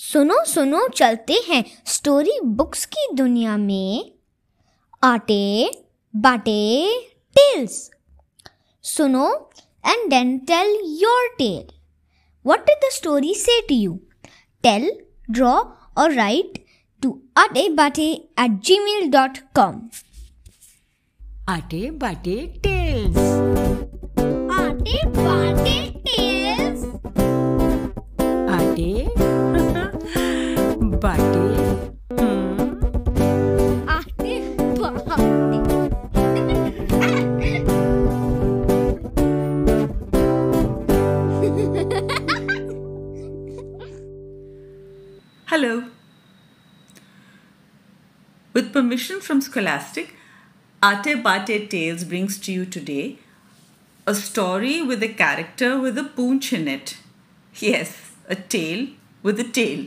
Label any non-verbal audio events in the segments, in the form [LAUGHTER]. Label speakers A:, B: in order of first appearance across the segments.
A: सुनो सुनो चलते हैं स्टोरी बुक्स की दुनिया में। आटे बाटे टेल्स सुनो and then tell your tell what did the story say to you tell draw और write to Aate Baate at gmail dot com
B: Aate Baate tales
A: आटे बाटे
C: Hello. With permission from Scholastic, Ate Bate Tales brings to you today a story with a character with a poonch in it. Yes, a tale with a tail.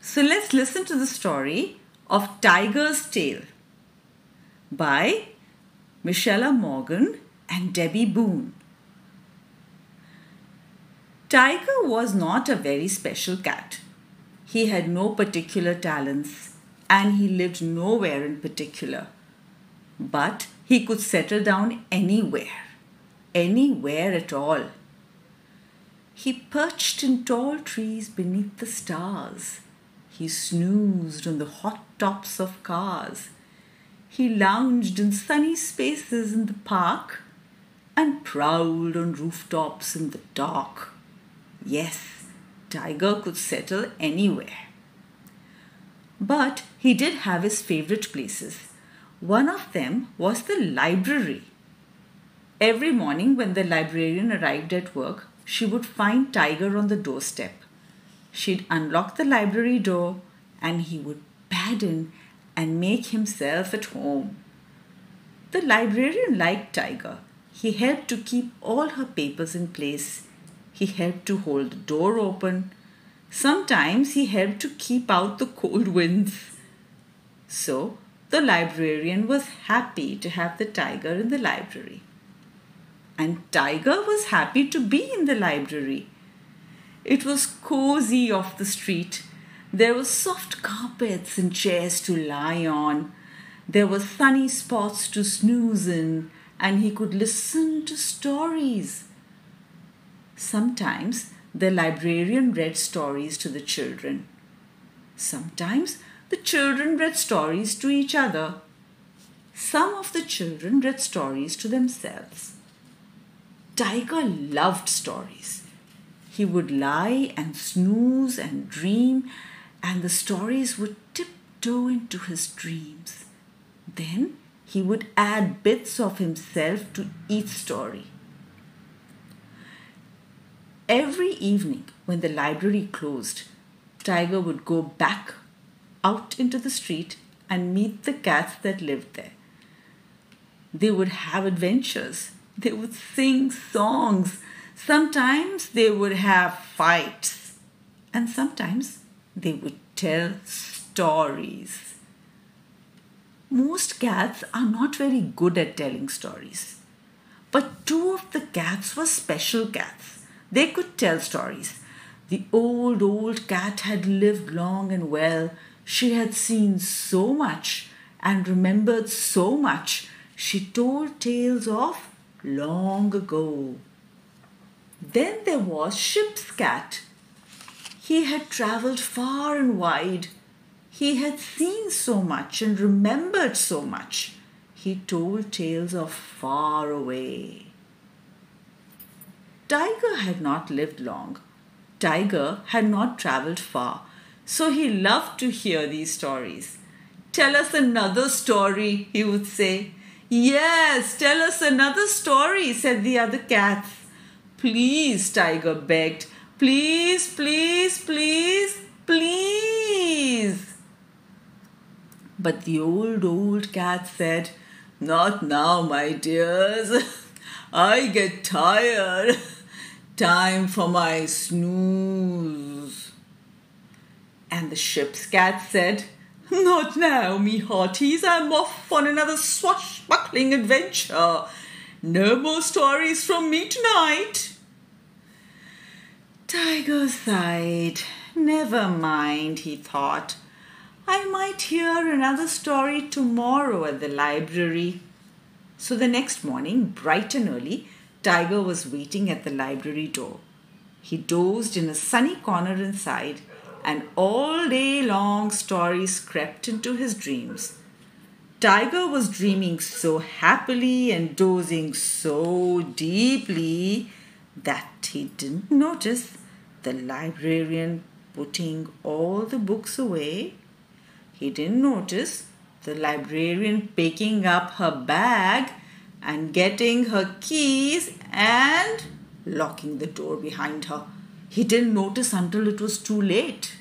C: So let's listen to the story of Tiger's Tail by Michaela Morgan and Debbie Boone. Tiger was not a very special cat. He had no particular talents and he lived nowhere in particular. But he could settle down anywhere, anywhere at all. He perched in tall trees beneath the stars. He snoozed on the hot tops of cars. He lounged in sunny spaces in the park and prowled on rooftops in the dark. Yes, Tiger could settle anywhere. But he did have his favorite places. One of them was the library. Every morning, when the librarian arrived at work, she would find Tiger on the doorstep. She'd unlock the library door and he would pad in and make himself at home. The librarian liked Tiger. He helped to keep all her papers in place. He helped to hold the door open. Sometimes he helped to keep out the cold winds. So the librarian was happy to have the tiger in the library. And Tiger was happy to be in the library. It was cozy off the street. There were soft carpets and chairs to lie on. There were sunny spots to snooze in, and he could listen to stories. Sometimes the librarian read stories to the children. Sometimes the children read stories to each other. Some of the children read stories to themselves. Tiger loved stories. He would lie and snooze and dream, and the stories would tiptoe into his dreams. Then he would add bits of himself to each story. Every evening, when the library closed, Tiger would go back out into the street and meet the cats that lived there. They would have adventures, they would sing songs, sometimes they would have fights, and sometimes they would tell stories. Most cats are not very good at telling stories, but two of the cats were special cats. They could tell stories. The old, old cat had lived long and well. She had seen so much and remembered so much. She told tales of long ago. Then there was Ship's cat. He had travelled far and wide. He had seen so much and remembered so much. He told tales of far away. Tiger had not lived long. Tiger had not travelled far, so he loved to hear these stories. Tell us another story, he would say. Yes, tell us another story, said the other cats. Please, Tiger begged. Please, please, please, please. But the old, old cat said, Not now, my dears. [LAUGHS] I get tired. [LAUGHS] Time for my snooze. And the ship's cat said, Not now, me hearties. I'm um, off on another swashbuckling adventure. No more stories from me tonight. Tiger sighed. Never mind, he thought. I might hear another story tomorrow at the library. So the next morning, bright and early, Tiger was waiting at the library door. He dozed in a sunny corner inside, and all day long stories crept into his dreams. Tiger was dreaming so happily and dozing so deeply that he didn't notice the librarian putting all the books away. He didn't notice the librarian picking up her bag and getting her keys and locking the door behind her. He didn't notice until it was too late.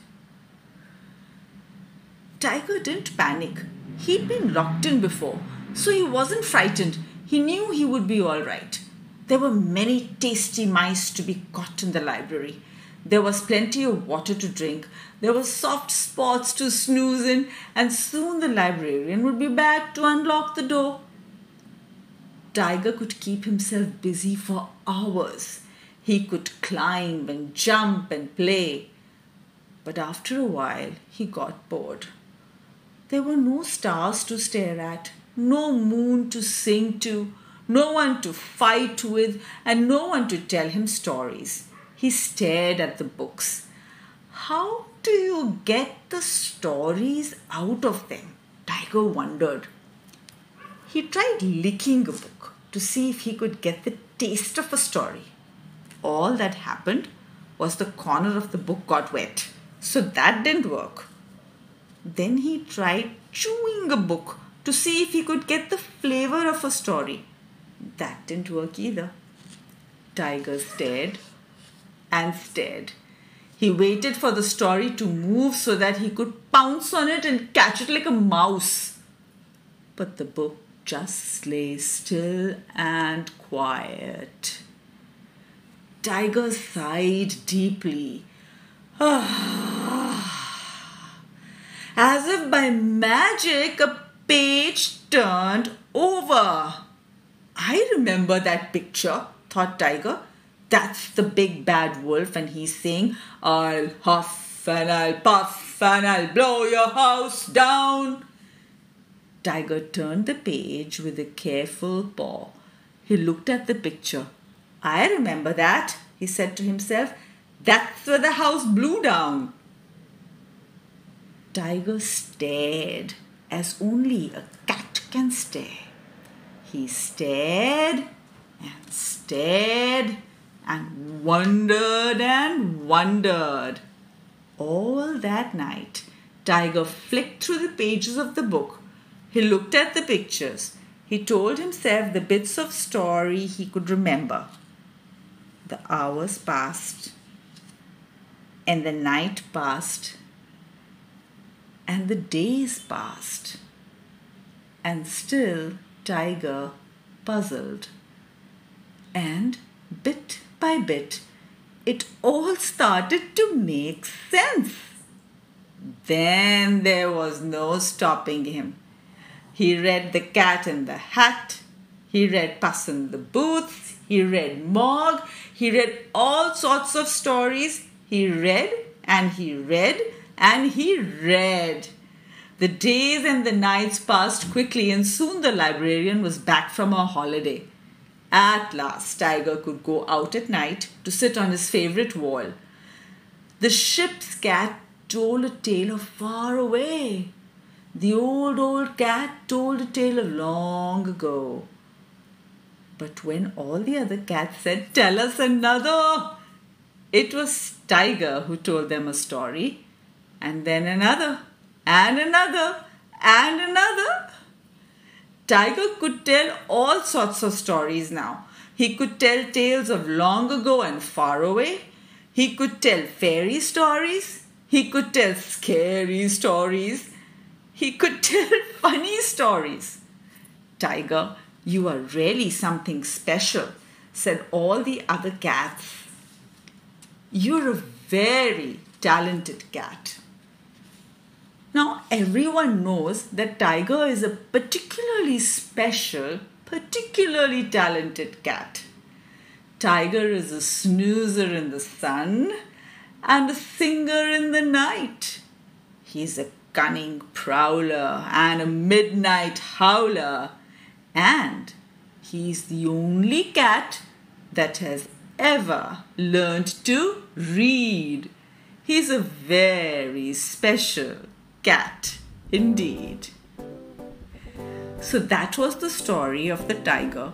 C: Tiger didn't panic. He'd been locked in before, so he wasn't frightened. He knew he would be all right. There were many tasty mice to be caught in the library. There was plenty of water to drink. There were soft spots to snooze in, and soon the librarian would be back to unlock the door. Tiger could keep himself busy for hours. He could climb and jump and play. But after a while, he got bored. There were no stars to stare at, no moon to sing to, no one to fight with, and no one to tell him stories. He stared at the books. How do you get the stories out of them? Tiger wondered. He tried licking a book to see if he could get the taste of a story. All that happened was the corner of the book got wet, so that didn't work. Then he tried chewing a book to see if he could get the flavor of a story. That didn't work either. Tiger stared and stared. He waited for the story to move so that he could pounce on it and catch it like a mouse. But the book just lay still and quiet. Tiger sighed deeply. [SIGHS] As if by magic, a page turned over. I remember that picture, thought Tiger. That's the big bad wolf, and he's saying, I'll huff and I'll puff and I'll blow your house down. Tiger turned the page with a careful paw. He looked at the picture. I remember that, he said to himself. That's where the house blew down. Tiger stared as only a cat can stare. He stared and stared and wondered and wondered. All that night, Tiger flicked through the pages of the book. He looked at the pictures. He told himself the bits of story he could remember. The hours passed, and the night passed, and the days passed, and still Tiger puzzled. And bit by bit, it all started to make sense. Then there was no stopping him. He read The Cat in the Hat. He read Puss in the Boots. He read Mog. He read all sorts of stories. He read and he read and he read. The days and the nights passed quickly, and soon the librarian was back from her holiday. At last, Tiger could go out at night to sit on his favorite wall. The ship's cat told a tale of far away. The old, old cat told a tale of long ago. But when all the other cats said, Tell us another, it was Tiger who told them a story and then another, and another, and another. Tiger could tell all sorts of stories now. He could tell tales of long ago and far away. He could tell fairy stories. He could tell scary stories. He could [LAUGHS] tell funny stories. Tiger, you are really something special, said all the other cats. You're a very talented cat. Now, everyone knows that Tiger is a particularly special, particularly talented cat. Tiger is a snoozer in the sun and a singer in the night. He's a cunning prowler and a midnight howler, and he's the only cat that has ever learned to read. He's a very special cat indeed. So that was the story of the tiger.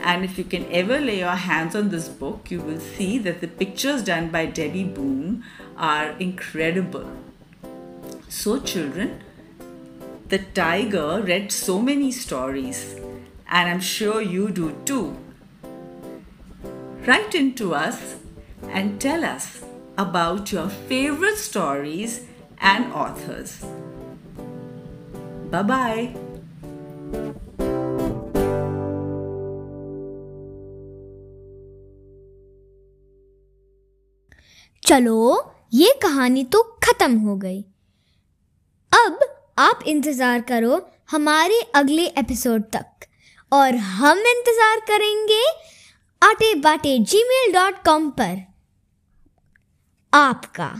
C: And if you can ever lay your hands on this book, you will see that the pictures done by Debbie Boone are incredible. So, children, the tiger read so many stories, and I'm sure you do too. Write into us and tell us about your favorite stories and authors. Bye bye.
A: चलो ये कहानी तो खत्म हो गई अब आप इंतज़ार करो हमारे अगले एपिसोड तक। और हम इंतज़ार करेंगे आटे बाटे जी मेल डॉट कॉम पर। आपका।